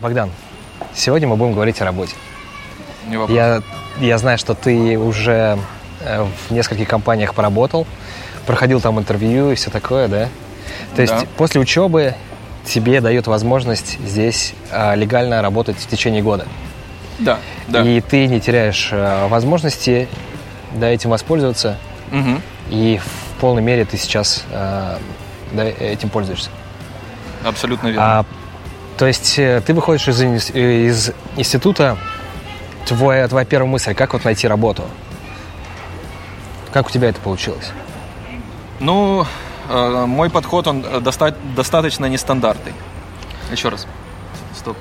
Богдан, сегодня мы будем говорить о работе. Не вопрос. Я, я знаю, что ты уже э, в нескольких компаниях поработал, проходил там интервью и все такое, да? То есть Да. после учебы тебе дают возможность здесь э, легально работать в течение года. Да, да. И ты не теряешь э, возможности да, этим воспользоваться. Мгм. И в полной мере ты сейчас да, этим пользуешься. Абсолютно верно. А, то есть э, ты выходишь из, э, из института, твоя, твоя первая мысль, как вот найти работу? Как у тебя это получилось? Ну, э, мой подход, он э, доста- достаточно нестандартный. Еще раз. Стоп.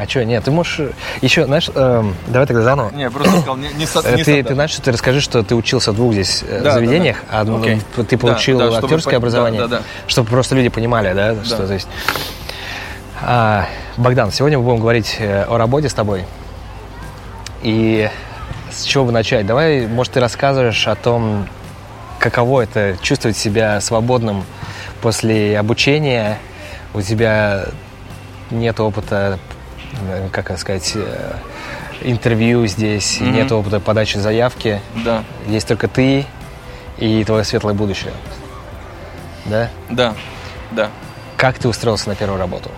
А что, нет, ты можешь... э, Еще, знаешь, эм, давай тогда заново. Не, я просто сказал, не, не со- Э, не ты, ты знаешь, что ты расскажи, что ты учился в двух здесь э, Да, да, заведениях, да. а ну, Окей. ты Да, получил да, чтобы актерское пон- образование, да, да, да. чтобы просто люди понимали, да, что то есть. А, Богдан, сегодня мы будем говорить э, о работе с тобой. И с чего бы начать? Давай, может, ты рассказываешь о том, каково это чувствовать себя свободным после обучения. У тебя нет опыта, э, как сказать, э, интервью здесь, Мгм. нет опыта подачи заявки. Да, Есть только ты и твое светлое будущее. Да? да, да. Как ты устроился на первую работу?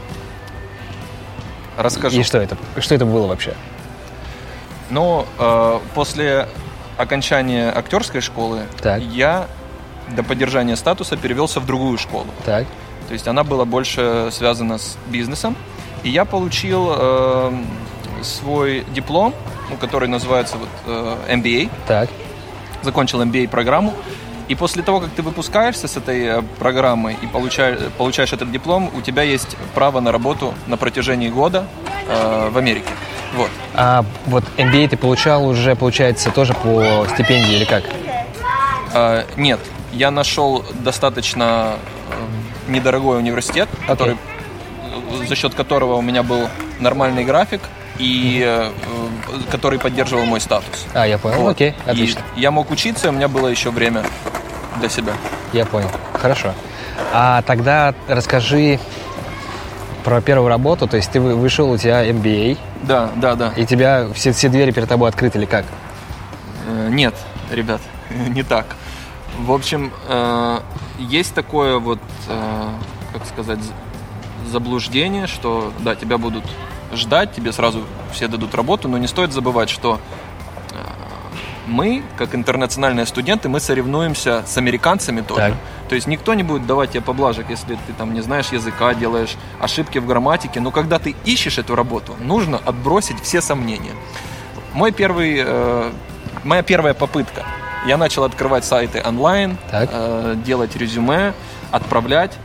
Расскажу. И что это? Что это было вообще? Ну, э, после окончания актерской школы Так. я до поддержания статуса перевелся в другую школу. Так. То есть она была больше связана с бизнесом. И я получил э, свой диплом, ну, который называется вот, э, MBA. Так. Закончил MBA-программу. И после того, как ты выпускаешься с этой э, программы и получаешь, получаешь этот диплом, у тебя есть право на работу на протяжении года э, в Америке. Вот. А вот MBA ты получал уже, получается, тоже по стипендии или как? А, нет, я нашел достаточно э, недорогой университет, который, э, за счет которого у меня был нормальный график и э, который поддерживал мой статус. А, я понял. Вот. Окей, отлично. И я мог учиться, у меня было еще время для себя. Я понял. Хорошо. А тогда расскажи про первую работу. То есть ты вы- вышел, у тебя MBA, Да, да, да. и тебя все, все двери перед тобой открыты или как? Э, Нет, ребят, не так. В общем, э, есть такое вот, э, как сказать, заблуждение, что да, тебя будут ждать, тебе сразу все дадут работу, но не стоит забывать, что мы, как интернациональные студенты, мы соревнуемся с американцами тоже. Так. То есть никто не будет давать тебе поблажек, если ты там не знаешь языка, делаешь ошибки в грамматике. Но когда ты ищешь эту работу, нужно отбросить все сомнения. Мой первый, э, моя первая попытка. Я начал открывать сайты онлайн, Так. э, делать резюме, отправлять.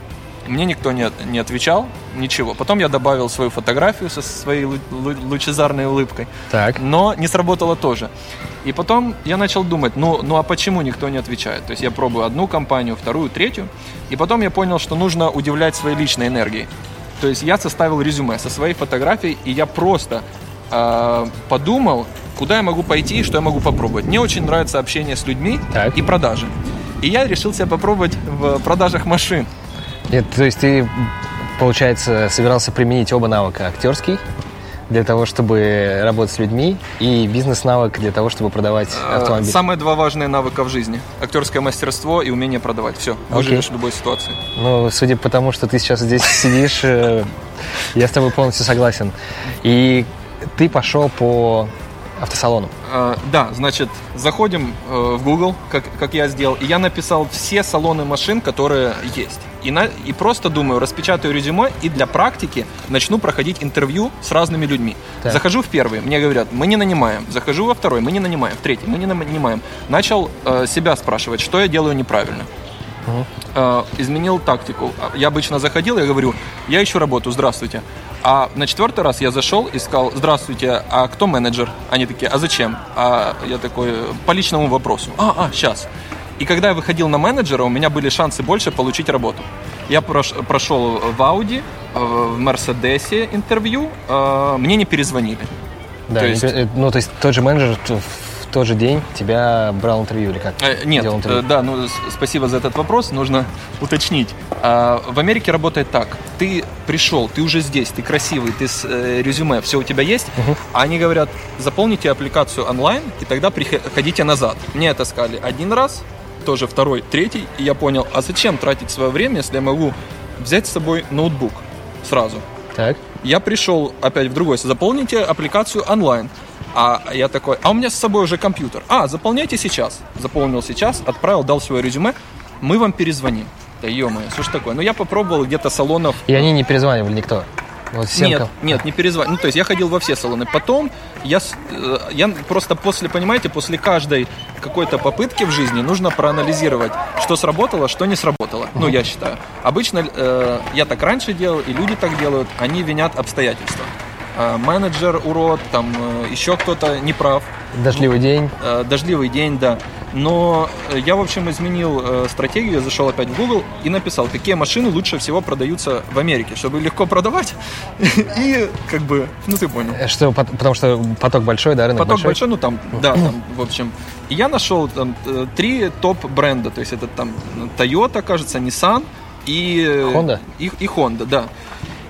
Мне никто не, не отвечал, ничего. Потом я добавил свою фотографию со своей лу- лу- лучезарной улыбкой, Так. но не сработало тоже. И потом я начал думать, ну, ну а почему никто не отвечает? То есть я пробую одну компанию, вторую, третью. И потом я понял, что нужно удивлять своей личной энергией. То есть я составил резюме со своей фотографией, и я просто э, подумал, куда я могу пойти и что я могу попробовать. Мне очень нравится общение с людьми Так. и продажи. И я решил себя попробовать в продажах машин. Нет, то есть ты, получается, собирался применить оба навыка. Актерский для того, чтобы работать с людьми, и бизнес-навык для того, чтобы продавать Э, автомобиль. Самые два важные навыка в жизни. Актерское мастерство и умение продавать. Все, выживешь в любой ситуации. Ну, судя по тому, что ты сейчас здесь сидишь, э, я с тобой полностью согласен. И ты пошел по автосалону. Э, Да, значит, заходим в Google, как, как я сделал, и я написал все салоны машин, которые есть. И, на, и просто думаю, распечатаю резюме и для практики начну проходить интервью с разными людьми. Так. Захожу в первый, мне говорят, мы не нанимаем. Захожу во второй, мы не нанимаем. В третий, мы не нанимаем. Начал э, себя спрашивать, что я делаю неправильно. Э, изменил тактику. Я обычно заходил, я говорю, я ищу работу, здравствуйте. А на четвертый раз я зашел и сказал, здравствуйте, а кто менеджер? Они такие, а зачем? А я такой, по личному вопросу. А, а, сейчас. И когда я выходил на менеджера, у меня были шансы больше получить работу. Я прош- прошел в Audi, э, в Мерседесе интервью, э, мне не перезвонили. Да, То есть- э, ну, то есть тот же менеджер в тот же день тебя брал интервью или как? Э, нет, интервью? да, ну спасибо за этот вопрос. Нужно уточнить. А, в Америке работает так: ты пришел, ты уже здесь, ты красивый, ты с э, резюме, все у тебя есть. А они говорят, заполните аппликацию онлайн и тогда приходите назад. Мне это сказали один раз, тоже второй, третий, и я понял, а зачем тратить свое время, если я могу взять с собой ноутбук сразу? Так. Я пришел опять в другой, заполните аппликацию онлайн. А я такой, а у меня с собой уже компьютер. А, заполняйте сейчас. Заполнил сейчас, отправил, дал свое резюме. Мы вам перезвоним. Да ё-моё, что ж такое? Ну, я попробовал где-то салонов... И они не перезванивали никто? Вот Нет, нет, не перезвонил. Ну, то есть я ходил во все салоны. Потом я, э, я просто после, понимаете, после каждой какой-то попытки в жизни нужно проанализировать, что сработало, что не сработало. Ну, я считаю. Обычно э, я так раньше делал, и люди так делают, они винят обстоятельства. Э, менеджер урод, там э, еще кто-то неправ. Дождливый день. Э, дождливый день, да. Но я, в общем, изменил стратегию, я зашел опять в Google и написал, какие машины лучше всего продаются в Америке, чтобы легко продавать. И как бы, ну ты понял. Что, пот- потому что поток большой, да, рынок Поток большой? большой, ну там, да, там, в общем. И я нашел там три топ бренда, то есть это там Toyota, кажется, Nissan и Honda? И, и Honda, да.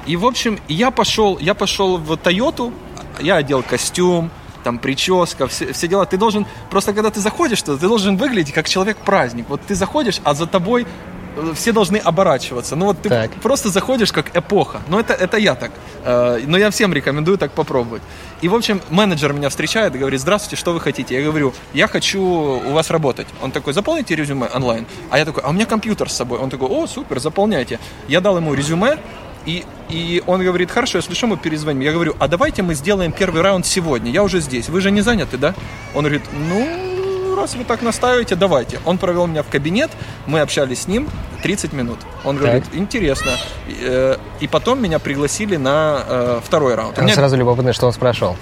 И в общем, я пошел, я пошел в Toyota, я одел костюм, там прическа, все, все дела. Ты должен, просто когда ты заходишь, ты должен выглядеть как человек-праздник. Вот ты заходишь, а за тобой э, все должны оборачиваться. Ну вот ты Так. просто заходишь как эпоха. Ну это, это я так. Э, Но я всем рекомендую так попробовать. И, в общем, менеджер меня встречает и говорит, здравствуйте, что вы хотите? Я говорю, я хочу у вас работать. Он такой, заполните резюме онлайн. А я такой, а у меня компьютер с собой. Он такой, о, супер, заполняйте. Я дал ему резюме, и, и он говорит, хорошо, если что, мы перезвоним. Я говорю, а давайте мы сделаем первый раунд сегодня. Я уже здесь. Вы же не заняты, да? Он говорит, ну, раз вы так настаиваете, давайте. Он провел меня в кабинет, мы общались с ним 30 минут. Он говорит, интересно. И, э, И потом меня пригласили на э, второй раунд. Мне сразу любопытно, что он спрашивал.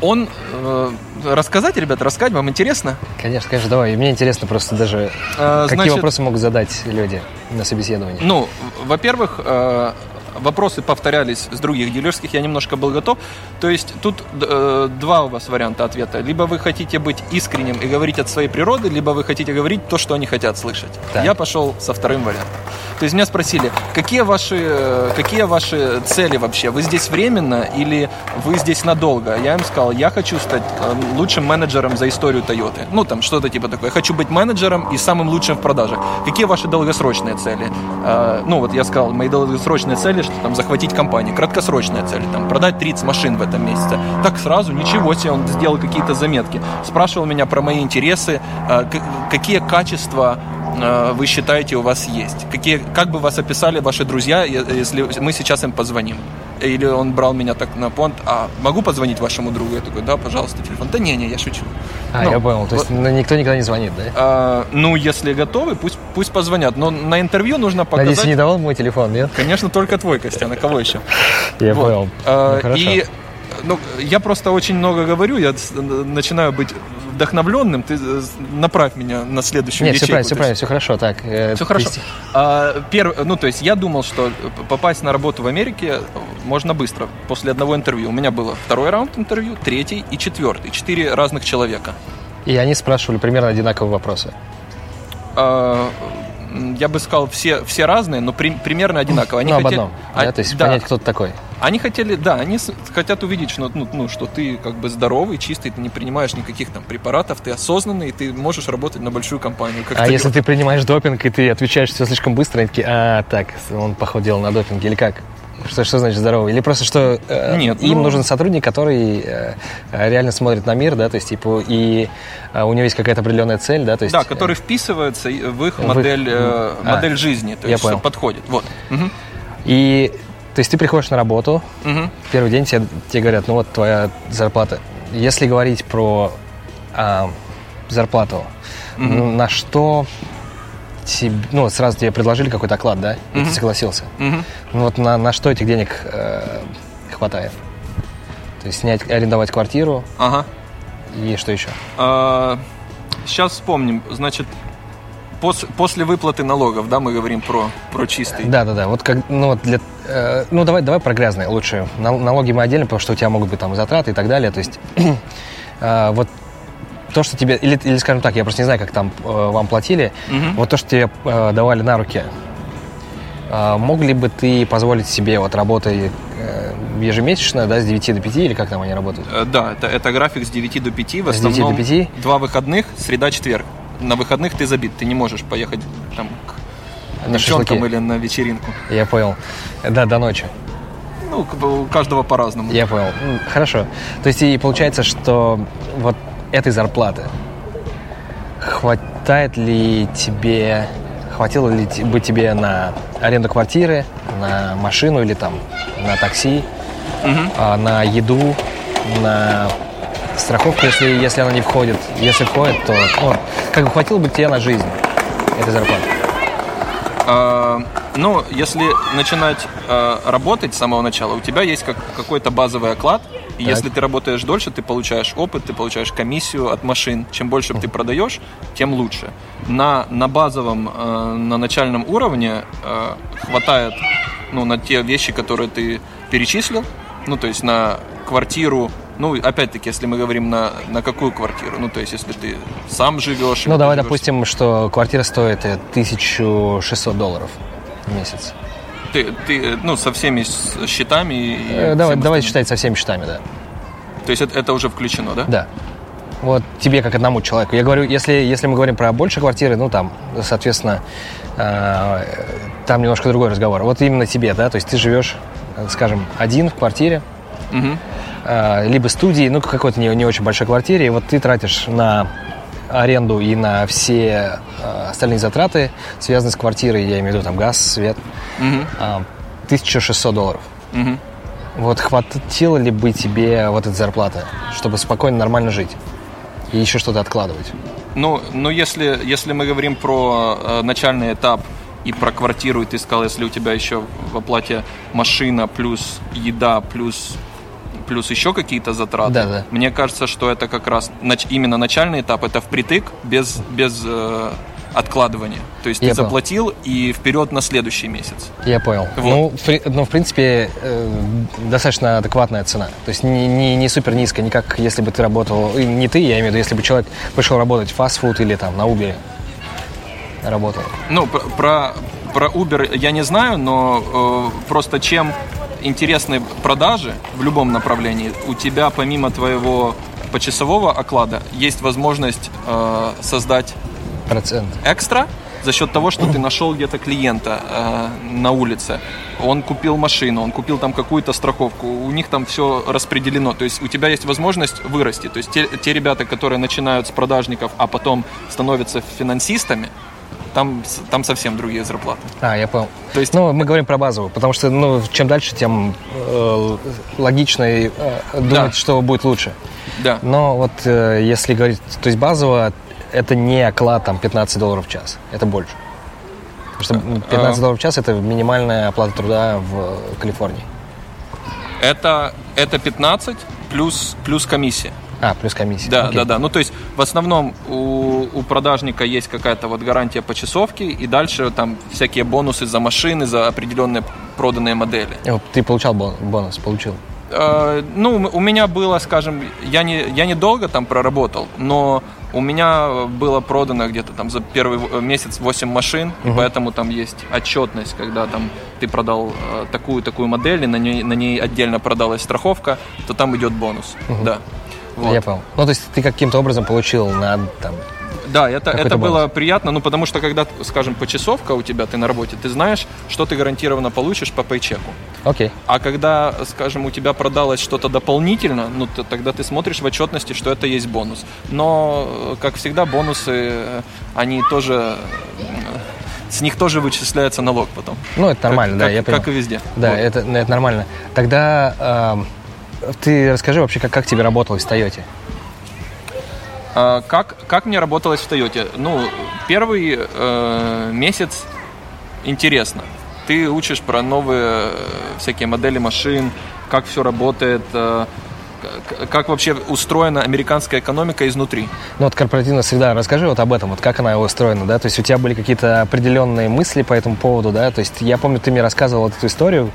Он... э, рассказать, ребята, рассказать вам интересно? Конечно, конечно, давай. И Мне интересно просто даже, Э, какие значит, вопросы могут задать люди на собеседовании. Ну, во-первых, э, вопросы повторялись с других дилерских, я немножко был готов. То есть тут э, два у вас варианта ответа. Либо вы хотите быть искренним и говорить от своей природы, либо вы хотите говорить то, что они хотят слышать. Так. Я пошел со вторым вариантом. То есть меня спросили, какие ваши, э, какие ваши цели вообще? Вы здесь временно или вы здесь надолго? Я им сказал, я хочу стать э, лучшим менеджером за историю Toyota. Ну, там что-то типа такое. Я хочу быть менеджером и самым лучшим в продажах. Какие ваши долгосрочные цели? Э, ну, вот я сказал, мои долгосрочные цели, что там захватить компанию. Краткосрочные цели, там продать 30 машин в этом месяце. Так сразу, ничего себе, он сделал какие-то заметки. Спрашивал меня про мои интересы, э, какие качества э, вы считаете у вас есть? Какие, как бы вас описали ваши друзья, если мы сейчас им позвоним? Или он брал меня так на понт, а могу позвонить вашему другу? Я такой, да, пожалуйста, телефон. Да не, не, я шучу. А, Ну, я понял. То есть вот, никто никогда не звонит, да? а, ну, если готовы, пусть, пусть позвонят. Но на интервью нужно показать... Надеюсь, не давал мой телефон, нет? Конечно, только твой, Костян, а кого еще? Я Вот. понял. А, Ну, и ну, я просто очень много говорю, я начинаю быть вдохновленным. Ты э, направь меня на следующую Нет, все ячейку. правильно, все правильно, все хорошо. Так, э, Все хорошо. А, перв- ну, то есть я думал, что попасть на работу в Америке можно быстро, после одного интервью. У меня было второй раунд интервью, третий и четвертый. Четыре разных человека. И они спрашивали примерно одинаковые вопросы. А, я бы сказал, все, все разные, но при- примерно одинаковые. Они ну, об хотели- одном. а, да, то есть да. понять, кто ты такой. Они хотели, да, они с- хотят увидеть, что, ну, ну, что ты как бы здоровый, чистый, ты не принимаешь никаких там препаратов, ты осознанный, и ты можешь работать на большую компанию. А ты- если ты принимаешь допинг, и ты отвечаешь все слишком быстро, они такие, а, так, он, походу, делал на допинге, или как? Что, что значит здоровый? Или просто, что э, Нет, им ну- нужен сотрудник, который э, э, реально смотрит на мир, да, то есть, типа, и э, у него есть какая-то определенная цель, да, то есть... Да, который вписывается и- в их в их- модель, э, А, модель жизни, то есть что подходит. Вот. Мгм. И, то есть, ты приходишь на работу, Мгм. первый день тебе, тебе говорят, ну, вот твоя зарплата. Если говорить про а, зарплату, ну, на что... тебе- ну, сразу тебе предложили какой-то оклад, да, и Мгм. ты согласился. Мгм. Ну вот на, на что этих денег э, хватает? То есть снять, арендовать квартиру Ага. и что еще? сейчас вспомним. Значит, пос- после выплаты налогов, да, мы говорим про, про чистый. Да, да, да. Вот как, ну вот для, э, ну давай, давай про грязные лучше. Нал- Налоги мы отдельно, потому что у тебя могут быть там затраты и так далее. То есть э, вот то, что тебе, или, или скажем так, я просто не знаю, как там э, вам платили, Мгм. вот то, что тебе э, давали на руки, э, мог ли бы ты позволить себе вот работой э, ежемесячно, да, с 9 до 5, или как там они работают? Э, Да, это, это график с 9 до 5. В С 9 до основном 5? два выходных, среда, четверг. На выходных ты забит, ты не можешь поехать там к На девчонкам шашлыки. или на вечеринку. Я понял. Да, до ночи. Ну, у каждого по-разному. Я понял. Хорошо. То есть и получается, что вот этой зарплаты хватает ли тебе, хватило ли бы тебе на аренду квартиры, на машину или там на такси, а, на еду, на страховку, если, если она не входит. Если входит, то ну, как бы хватило бы тебе на жизнь этой зарплаты. А, ну, если начинать а, работать с самого начала, у тебя есть как, какой-то базовый оклад. И Так. если ты работаешь дольше, ты получаешь опыт, ты получаешь комиссию от машин. Чем больше ты продаешь, тем лучше. На, на базовом, э, на начальном уровне э, хватает ну, на те вещи, которые ты перечислил. Ну, то есть на квартиру. Ну, опять-таки, если мы говорим на, на какую квартиру. Ну, то есть, если ты сам живешь. Ну, давай живешь- допустим, что квартира стоит э, 1600 долларов в месяц. Ты, ты, ну, со всеми счетами. и Э, давай, давай считать со всеми счетами, да. То есть это, это уже включено, да? Да. Вот тебе как одному человеку. Я говорю, если, если мы говорим про больше квартиры, ну там, соответственно, э, там немножко другой разговор. Вот именно тебе, да, то есть ты живешь, э, скажем, один в квартире, Мгм. э, либо студии, ну какой-то не, не очень большой квартире, и вот ты тратишь на аренду и на все э, остальные затраты, связанные с квартирой, я имею в виду там газ, свет, э, 1600 долларов. Мгм. Вот хватило ли бы тебе вот этой зарплаты, чтобы спокойно, нормально жить? И еще что-то откладывать? Ну, ну если, если мы говорим про э, начальный этап и про квартиру, и ты сказал, если у тебя еще в оплате машина, плюс еда, плюс плюс еще какие-то затраты. Да, да. Мне кажется, что это как раз нач- именно начальный этап, это впритык без, без э, откладывания. То есть Я ты понял. заплатил и вперед на следующий месяц. Я понял. Вот. Ну, в, ну, в принципе, э, достаточно адекватная цена. То есть не, не, не супер низкая, не как если бы ты работал, не ты, я имею в виду, если бы человек пришел работать в фастфуд или там на Uber работал. Ну, про, про, про Uber я не знаю, но э, просто чем интересны продажи в любом направлении, у тебя помимо твоего почасового оклада есть возможность э, создать Процент. экстра за счет того, что ты нашел где-то клиента э, на улице. Он купил машину, он купил там какую-то страховку, у них там все распределено. То есть у тебя есть возможность вырасти. То есть те, те ребята, которые начинают с продажников, а потом становятся финансистами, там, там совсем другие зарплаты. А, я понял. То есть Ну, мы говорим про базовую, потому что, ну, чем дальше, тем э, логично э, думать, Да. что будет лучше. Да. Но вот э, если говорить, то есть базово, это не оклад там 15 долларов в час, это больше. Потому что 15 А. долларов в час это минимальная оплата труда в Калифорнии. Это, это 15 плюс, плюс комиссия. А, плюс комиссия. Да, Окей. да, да. Ну, то есть, в основном у, у продажника есть какая-то вот гарантия по часовке, и дальше там всякие бонусы за машины, за определенные проданные модели. Э, Ты получал бон- бонус, получил. Э, ну, у меня было, скажем, я не, я недолго там проработал, но у меня было продано где-то там за первый месяц 8 машин, и поэтому там есть отчетность, когда там ты продал э, такую-такую модель, и на ней, на ней отдельно продалась страховка, то там идет бонус. Да. Вот. Я понял. Ну, то есть ты каким-то образом получил на там. Да, это, это бонус. было приятно, ну потому что когда, скажем, почасовка у тебя, ты на работе, ты знаешь, что ты гарантированно получишь по пейчеку. Окей. А когда, скажем, у тебя продалось что-то дополнительно, ну то- тогда ты смотришь в отчетности, что это есть бонус. Но, э, как всегда, бонусы, э, они тоже, э, с них тоже вычисляется налог потом. Ну, это нормально, Как- да, как- я понял. Как и везде. Да, Вот. это, это нормально. Тогда эм, ты расскажи вообще, как, как тебе работалось в Тойоте? А, Как, как мне работалось в Тойоте? Ну, первый э, месяц интересно. Ты учишь про новые э, всякие модели машин, как все работает, э, как вообще устроена американская экономика изнутри. Ну, вот корпоративная среда, расскажи вот об этом, вот как она устроена, да, то есть у тебя были какие-то определенные мысли по этому поводу, да, то есть я помню, ты мне рассказывал эту историю,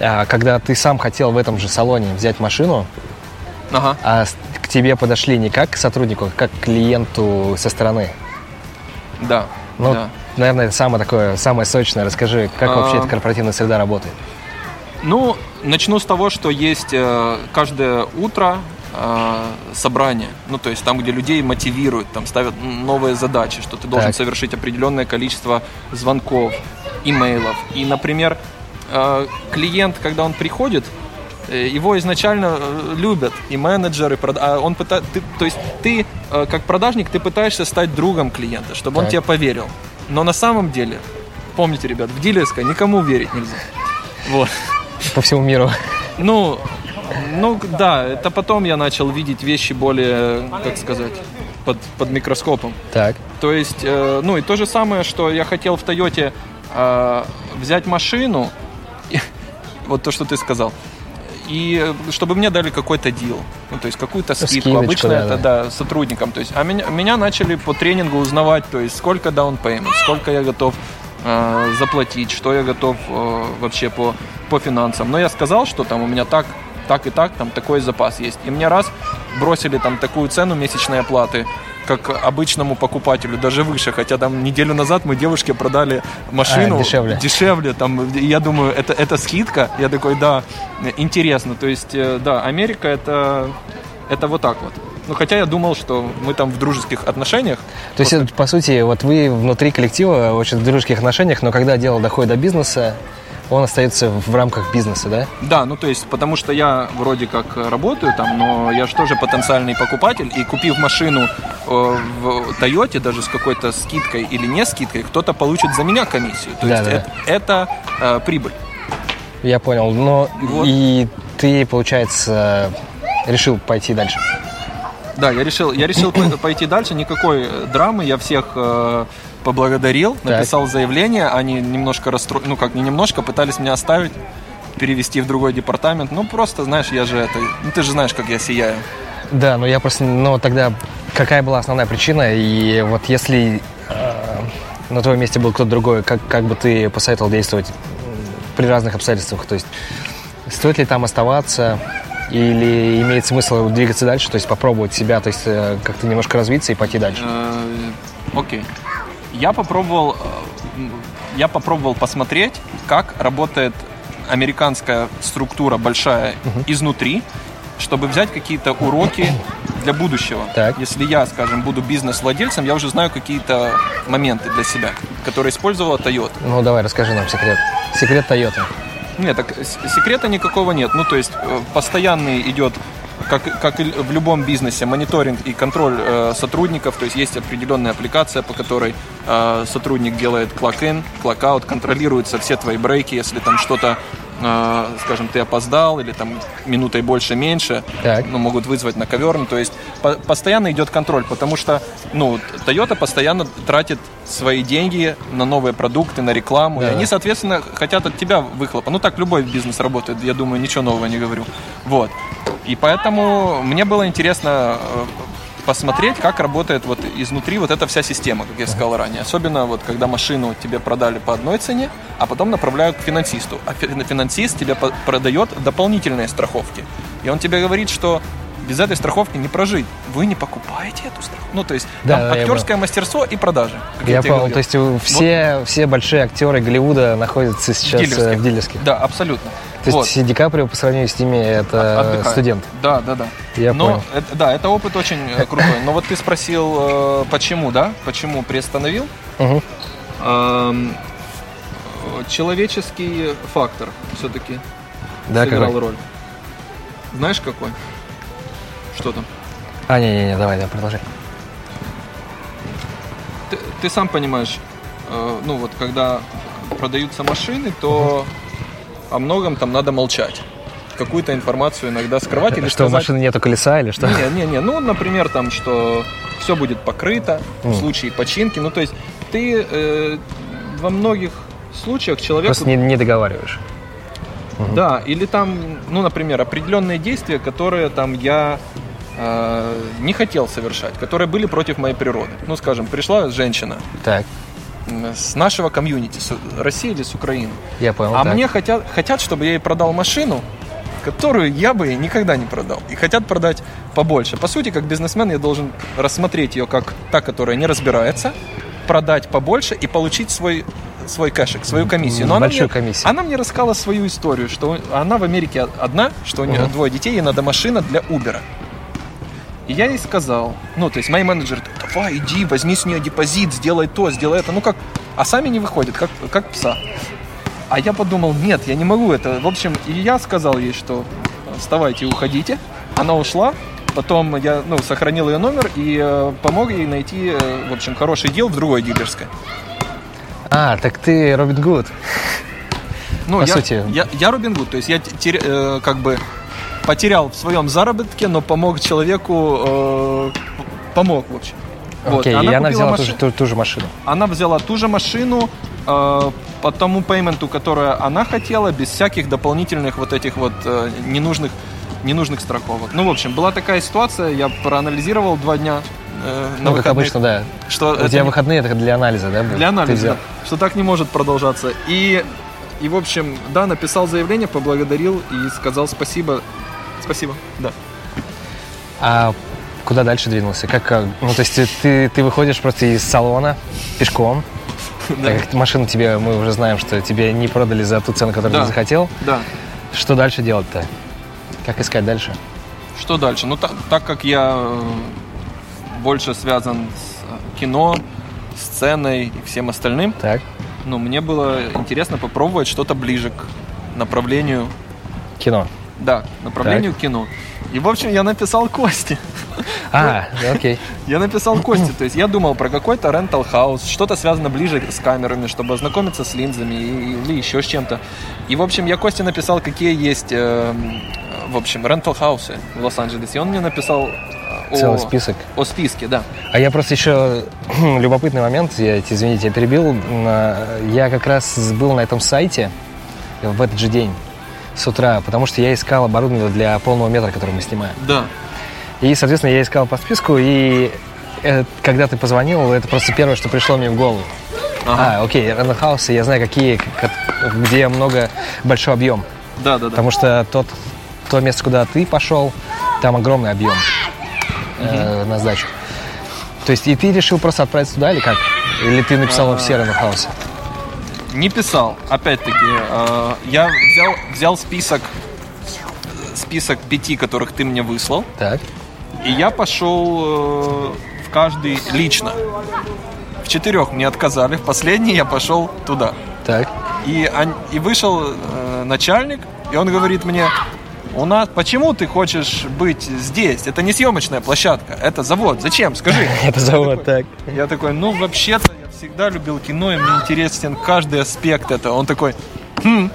а, когда ты сам хотел в этом же салоне взять машину, Ага. а к тебе подошли не как к сотруднику, а как к клиенту со стороны. Да. Ну, да. наверное, это самое такое, самое сочное. Расскажи, как А. вообще эта корпоративная среда работает? Ну, начну с того, что есть э, каждое утро э, собрание, ну то есть там, где людей мотивируют, там ставят новые задачи, что ты должен Так. совершить определенное количество звонков, имейлов. И, например, э, клиент, когда он приходит, его изначально любят и менеджеры, а он пыта- ты, то есть ты как продажник ты пытаешься стать другом клиента, чтобы он Так. тебе поверил. Но на самом деле, помните, ребят, в дилерской никому верить нельзя. Вот. По всему миру. Ну, ну да, это потом я начал видеть вещи более, как сказать, под, под микроскопом. Так. То есть, э, ну и то же самое, что я хотел в Тойоте э, взять машину, и- вот то, что ты сказал, и чтобы мне дали какой-то дил, ну то есть какую-то скидку. Скидочку, Обычно да, это да сотрудникам. То есть, а меня, меня начали по тренингу узнавать, то есть сколько down payment, сколько я готов э, заплатить, что я готов э, вообще по по финансам. Но я сказал, что там у меня так так и так, там такой запас есть. И мне раз бросили там такую цену месячной оплаты, как обычному покупателю, даже выше. Хотя там неделю назад мы девушке продали машину А, дешевле. дешевле, там, я думаю, это, это скидка. Я такой, да, интересно. То есть, э, да, Америка это, это вот так вот. Ну, хотя я думал, что мы там в дружеских отношениях. То есть, по сути, вот вы внутри коллектива очень в дружеских отношениях, но когда дело доходит до бизнеса, он остается в рамках бизнеса, да? Да, ну то есть, потому что я вроде как работаю там, но я же тоже потенциальный покупатель, и купив машину э, в Тойоте, даже с какой-то скидкой или не скидкой, кто-то получит за меня комиссию. То Да, есть да. это, это, э, прибыль. Я понял. Но Вот. и ты, получается, решил пойти дальше. Да, я решил, я решил пой- пойти дальше, никакой э, драмы, я всех э, поблагодарил, написал заявление, они немножко расстроились, ну как не немножко, пытались меня оставить, перевести в другой департамент, ну просто, знаешь, я же это, ну ты же знаешь, как я сияю. Да, но я просто, ну тогда какая была основная причина? И вот если э, на твоем месте был кто-то другой, как, как бы ты посоветовал действовать при разных обстоятельствах? То есть стоит ли там оставаться или имеет смысл двигаться дальше, то есть попробовать себя, то есть э, как-то немножко развиться и пойти дальше? Э, Окей. Я попробовал, э, я попробовал посмотреть, как работает американская структура большая изнутри, чтобы взять какие-то уроки для будущего. Так. Если я, скажем, буду бизнес-владельцем, я уже знаю какие-то моменты для себя, которые использовала Toyota. Ну давай, расскажи нам секрет. Секрет Тойоты. Нет, так секрета никакого нет. Ну, то есть э, постоянный идет, как, как и в любом бизнесе, мониторинг и контроль э, сотрудников. То есть есть определенная аппликация, по которой э, сотрудник делает clock-in, clock-out, контролируются все твои брейки, если там что-то, э, скажем, ты опоздал или там минутой больше, меньше, Так. ну, могут вызвать на ковер. Ну, то есть по- постоянно идет контроль, потому что, ну, Toyota постоянно тратит свои деньги на новые продукты, на рекламу, и Да. они, соответственно, хотят от тебя выхлопа. Ну, так любой бизнес работает, я думаю, ничего нового не говорю. Вот. И поэтому мне было интересно э, посмотреть, как работает вот изнутри вот эта вся система, как я сказал ранее. Особенно вот когда машину тебе продали по одной цене, а потом направляют к финансисту. А фи- финансист тебе продает дополнительные страховки. И он тебе говорит, что без этой страховки не прожить. Вы не покупаете эту страховку. Ну, то есть Да, там да, я актерское мастерство и продажи. Я тебе понял, говорил. то есть э, все, все большие актеры Голливуда находятся сейчас э, Дилерских. в дилерских. Да, абсолютно. То Вот. есть Ди Каприо по сравнению с ними это Отдыхает. студент. Да, да, да. Я Но понял. это- да, это опыт очень э, крутой. Но вот ты спросил, э, почему, да? Почему приостановил? Мгм. Эм, Человеческий фактор все-таки Да, сыграл какой? роль. Знаешь какой? Что там? А, не-не-не, давай, давай, продолжай. Ты, ты сам понимаешь, э, ну вот когда продаются машины, то о многом там надо молчать. Какую-то информацию иногда скрывать или Что, у сказать. машины нету колеса или что? Не, не, не. Ну, например, там, что все будет покрыто в Мгм. случае починки. Ну, то есть ты э, во многих случаях человеку... Просто не, не договариваешь. Да, или там, ну, например, определенные действия, которые там я э, не хотел совершать, которые были против моей природы. Ну, скажем, пришла женщина Так, с нашего комьюнити, с России или с Украины. я понял. А так. мне хотят, хотят, чтобы я ей продал машину, которую я бы никогда не продал. И хотят продать побольше. По сути, как бизнесмен я должен рассмотреть ее как та, которая не разбирается, продать побольше и получить свой свой кэшек, свою комиссию. Но Большую она мне, комиссию. Она мне рассказала свою историю, что она в Америке одна, что у нее uh-huh. двое детей, ей надо машина для Uber. И я ей сказал, ну, то есть мои менеджеры, давай, иди, возьми с нее депозит, сделай то, сделай это. Ну как, а сами не выходят, как, как пса. А я подумал, нет, я не могу это. В общем, и я сказал ей, что вставайте и уходите. Она ушла, Потом я ну, сохранил ее номер и э, помог ей найти, э, в общем, хороший дел в другой дилерской. А, так ты Робин Гуд. Ну, По я, сути. Я, я Робин Гуд, то есть я тер, э, как бы потерял в своем заработке, но помог человеку, э, помог, в общем. Вот. Окей, она и она взяла машину, ту, ту, ту же машину. Она взяла ту же машину э, по тому пейменту, которое она хотела, без всяких дополнительных вот этих вот э, ненужных, ненужных страховок. Ну, в общем, была такая ситуация, я проанализировал два дня э, на ну, выходных. как обычно, да. Что У тебя не... выходные это для анализа, да? Для анализа, да, что так не может продолжаться. И, и, в общем, да, написал заявление, поблагодарил и сказал спасибо. Спасибо, да. А куда дальше двинулся? Как, ну, то есть ты, ты выходишь просто из салона пешком, да. Так как машину тебе, мы уже знаем, что тебе не продали за ту цену, которую да. ты захотел. Да. Что дальше делать-то? Как искать дальше? Что дальше? Ну, так, так как я э, больше связан с э, кино, сценой и всем остальным. Так. Ну, мне было интересно попробовать что-то ближе к направлению... Кино. Да, направлению так. кино. И, в общем, я написал Кости. А, окей. Я написал Кости, то есть я думал про какой-то rental house, что-то связано ближе с камерами, чтобы ознакомиться с линзами или еще с чем-то. И, в общем, я Кости написал, какие есть, э, в общем, rental house ы в Лос-Анджелесе. И он мне написал Целый о, список. О списке, да. А я просто еще любопытный момент, я, извините, я перебил. Я как раз был на этом сайте в этот же день с утра, потому что я искал оборудование для полного метра, который мы снимаем. Да. И, соответственно, я искал по списку, и это, когда ты позвонил, это просто первое, что пришло мне в голову. Ага. А, окей, рендерхаусы, я знаю, какие, где много, большой объем. Да, да, да. Потому что тот, то место, куда ты пошел, там огромный объем э, на сдачу. То есть и ты решил просто отправиться туда или как? Или ты написал а... все рендерхаусы? Не писал. Опять-таки, э, я взял, взял список список пяти, которых ты мне выслал. Так. И я пошел э, в каждый лично. В четырех мне отказали, в последний я пошел туда. Так. И, и вышел э, начальник, и он говорит мне, у нас, почему ты хочешь быть здесь? Это не съемочная площадка, это завод. Зачем? Скажи. Это завод, так. Я такой, ну вообще-то всегда любил кино, и мне интересен каждый аспект этого. Он такой, хм,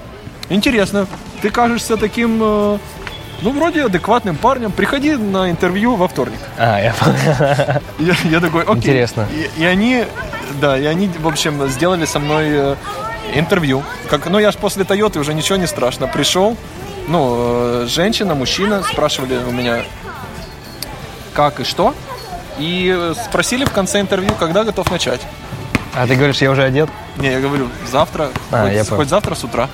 интересно, ты кажешься таким э, ну, вроде адекватным парнем. Приходи на интервью во вторник. А, я понял. Я, я такой, окей. Интересно. И, и они, да, и они, в общем, сделали со мной э, интервью. Как, ну, я ж после Тойоты уже ничего не страшно. Пришел, ну, э, женщина, мужчина спрашивали у меня, как и что. И спросили в конце интервью, когда готов начать. А ты говоришь, я уже одет? Не, я говорю, завтра, а, хоть, хоть завтра с утра.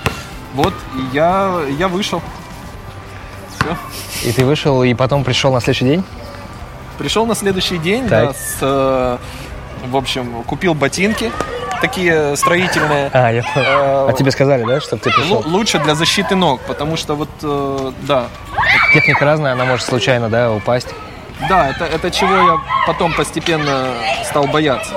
Вот, и я, я вышел все. И ты вышел, и потом пришел на следующий день? Пришел на следующий день, так. да, с, э, в общем, купил ботинки такие строительные. А, я понял. А, а тебе сказали, да, чтобы ты пришел? Лучше для защиты ног, потому что вот, э, да. Техника разная, она может случайно, да, упасть. Да, это, это чего я потом постепенно стал бояться.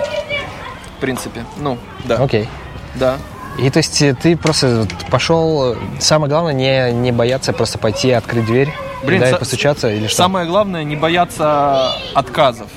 В принципе, ну, да. Окей. Да. И то есть э, ты просто пошел, самое главное не, не бояться просто пойти открыть дверь, Блин, да, и постучаться или что? Самое главное не бояться отказов.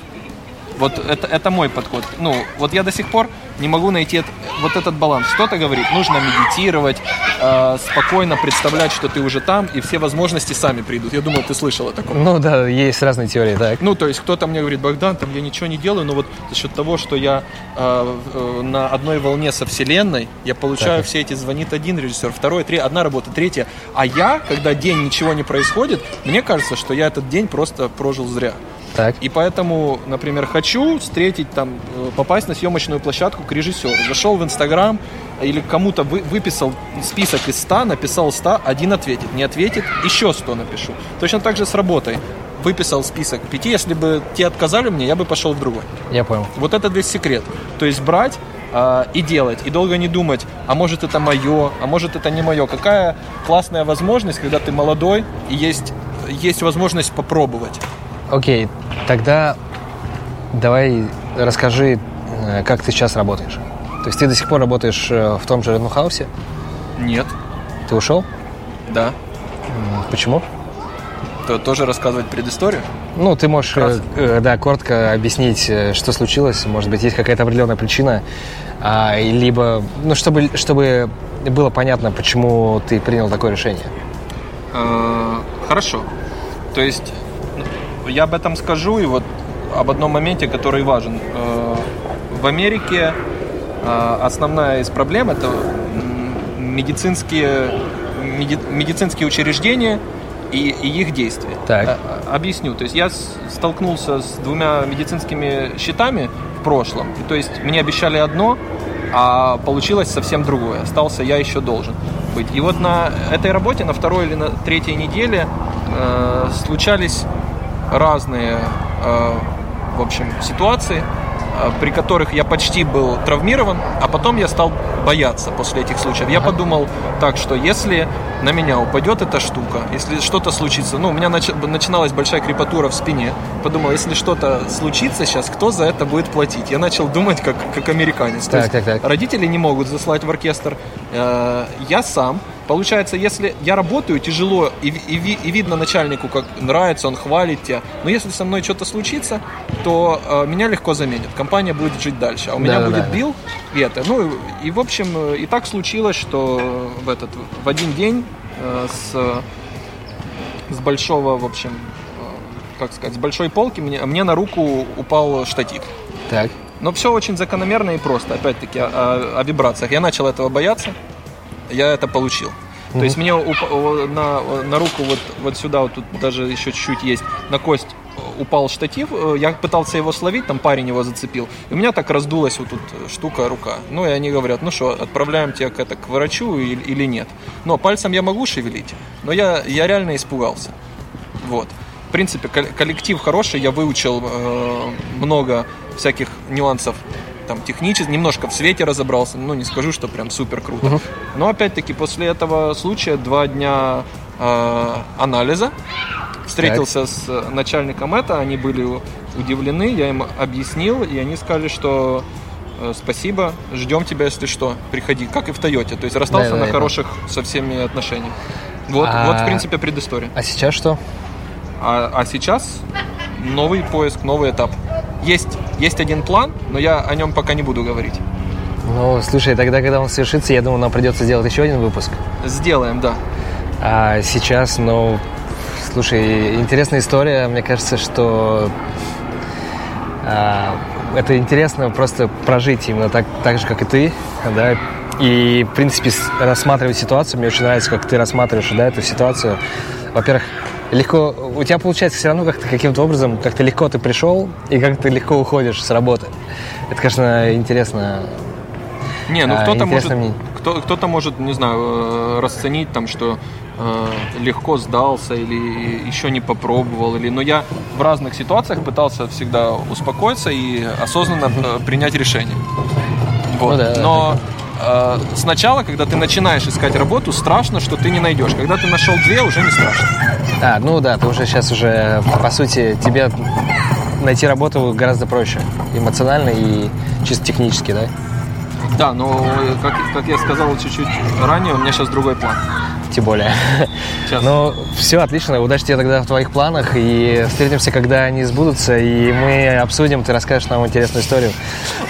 Вот это, это мой подход. Ну, вот я до сих пор не могу найти это, вот этот баланс. Кто-то говорит, нужно медитировать, э, спокойно представлять, что ты уже там, и все возможности сами придут. Я думал, ты слышал о таком. Ну да, есть разные теории, так. Ну, то есть кто-то мне говорит, Богдан, там я ничего не делаю, но вот за счет того, что я э, э, на одной волне со Вселенной, я получаю так. все эти, звонит один режиссер, второй, три, одна работа, третья. А я, когда день ничего не происходит, мне кажется, что я этот день просто прожил зря. Так. И поэтому, например, хочу встретить там, э, попасть на съемочную площадку к режиссеру. Зашел в Инстаграм или кому-то вы, выписал список из 100, написал 100, один ответит. Не ответит, еще 100 напишу. Точно так же с работой. Выписал список пяти, если бы те отказали мне, я бы пошел в другой. Я понял. Вот это весь секрет. То есть брать а, и делать, и долго не думать, а может это мое, а может это не мое. Какая классная возможность, когда ты молодой и есть, есть возможность попробовать. Окей, тогда давай расскажи, э, как ты сейчас работаешь. То есть ты до сих пор работаешь э, в том же House? Нет, Ты ушел? да. Почему? То тоже рассказывать предысторию? Ну, ты можешь, э, э, да, коротко объяснить, что случилось. Может быть, есть какая-то определенная причина, а, либо, ну, чтобы, чтобы было понятно, почему ты принял такое решение. Э, Хорошо. То есть я об этом скажу, и вот об одном моменте, который важен. Э, В Америке э, основная из проблем это медицинские, меди- медицинские учреждения и, и их действия. Так. Э, Объясню. То есть я столкнулся с двумя медицинскими счетами в прошлом. То есть мне обещали одно, а получилось совсем другое. Остался я еще должен быть. И вот на этой работе, на второй или на третьей неделе э, случались разные, э, в общем, ситуации, э, при которых я почти был травмирован, а потом я стал бояться после этих случаев. Я подумал так, что если на меня упадет эта штука, если что-то случится, ну, у меня нач- начиналась большая крепатура в спине, подумал, если что-то случится сейчас, кто за это будет платить? Я начал думать как, как американец. То Так, есть так, так. Родители не могут заслать в оркестр. Э, Я сам. Получается, если я работаю тяжело и, и и видно начальнику, как нравится, он хвалит тебя. Но если со мной что-то случится, то э, меня легко заменят. Компания будет жить дальше. А у меня Да-да-да. будет бил и это. Ну и, и, в общем э, и так случилось, что в этот в один день э, с с большого, в общем, э, как сказать, с большой полки мне, мне на руку упал штатив. Так. Но все очень закономерно и просто. Опять-таки о, о- о вибрациях. Я начал этого бояться, я это получил. То есть мне уп- на, на руку вот, вот сюда, вот тут даже еще чуть-чуть есть, на кость упал штатив, э, я пытался его словить, там парень его зацепил, и у меня так раздулась вот тут штука, рука. Ну и они говорят, ну что, отправляем тебя к, это, к врачу или, или нет. Но пальцем я могу шевелить, но я, я реально испугался. Вот. В принципе, кол- коллектив хороший, я выучил э, много всяких нюансов там технически, немножко в свете разобрался, ну не скажу, что прям супер круто. Но опять-таки после этого случая два дня э, анализа, встретился с э, начальником это, они были удивлены, я им объяснил, и они сказали, что э, спасибо, ждем тебя, если что, приходи, как и в Тойоте, то есть расстался Да-да-да, на я хороших со всеми отношениях. Вот, А- вот в принципе предыстория. А сейчас что? А, а сейчас новый поиск, новый этап. Есть, есть один план, но я о нем пока не буду говорить. Ну, слушай, тогда, когда он совершится, я думаю, нам придется сделать еще один выпуск. Сделаем, да. А сейчас, ну, слушай, интересная история. Мне кажется, что а, это интересно просто прожить именно так, так же, как и ты, да. И, в принципе, рассматривать ситуацию. Мне очень нравится, как ты рассматриваешь, да, эту ситуацию. Во-первых, легко, у тебя получается все равно как-то каким-то образом, как-то легко ты пришел и как ты легко уходишь с работы. Это, конечно, интересно. Не, ну А, кто-то может, мне. кто, кто-то может, не знаю, э, расценить там, что э, легко сдался или еще не попробовал, или, но я в разных ситуациях пытался всегда успокоиться и осознанно э, принять решение. Вот. Ну да, да, но э, сначала, когда ты начинаешь искать работу, страшно, что ты не найдешь. Когда ты нашел две, уже не страшно. А, ну да, ты уже сейчас уже, по сути, тебе найти работу гораздо проще. Эмоционально и чисто технически, да? Да, но э, как, как я сказал чуть-чуть ранее, у меня сейчас другой план. Тем более. Сейчас. Ну, все, отлично. Удачи тебе тогда в твоих планах. И встретимся, когда они сбудутся. И мы обсудим, ты расскажешь нам интересную историю.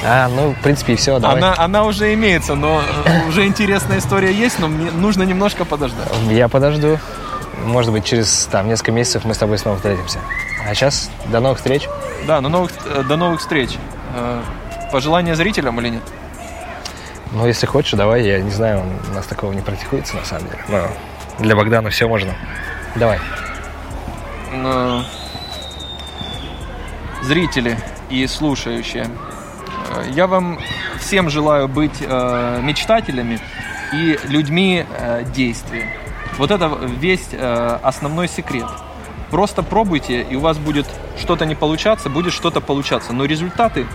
А, ну, в принципе, и все. Давай. Она, она уже имеется, но э, уже интересная история есть, но мне нужно немножко подождать. Я подожду. Может быть, через там, несколько месяцев мы с тобой снова встретимся. А сейчас до новых встреч. Да, но новых, э, до новых встреч. Э, Пожелания зрителям или нет? Ну, если хочешь, давай. Я не знаю, у нас такого не практикуется, на самом деле. Но для Богдана все можно. Давай. Э, зрители и слушающие, э, я вам всем желаю быть э, мечтателями и людьми э, действия. Вот это весь э, основной секрет. Просто пробуйте, и у вас будет что-то не получаться, будет что-то получаться. Но результаты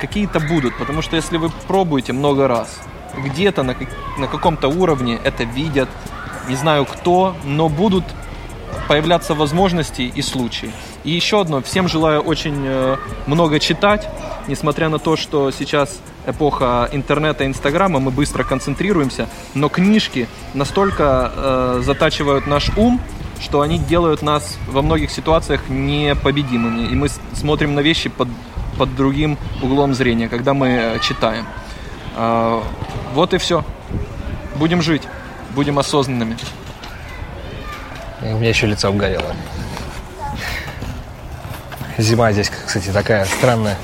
какие-то будут, потому что если вы пробуете много раз, где-то на, на каком-то уровне это видят, не знаю кто, но будут появляться возможности и случаи. И еще одно, всем желаю очень э, много читать, несмотря на то, что сейчас эпоха интернета, инстаграма, мы быстро концентрируемся, но книжки настолько э, затачивают наш ум, что они делают нас во многих ситуациях непобедимыми. И мы смотрим на вещи под, под другим углом зрения, когда мы э, читаем. Э, вот и все. Будем жить, будем осознанными. У меня еще лицо обгорело. Зима здесь, кстати, такая странная.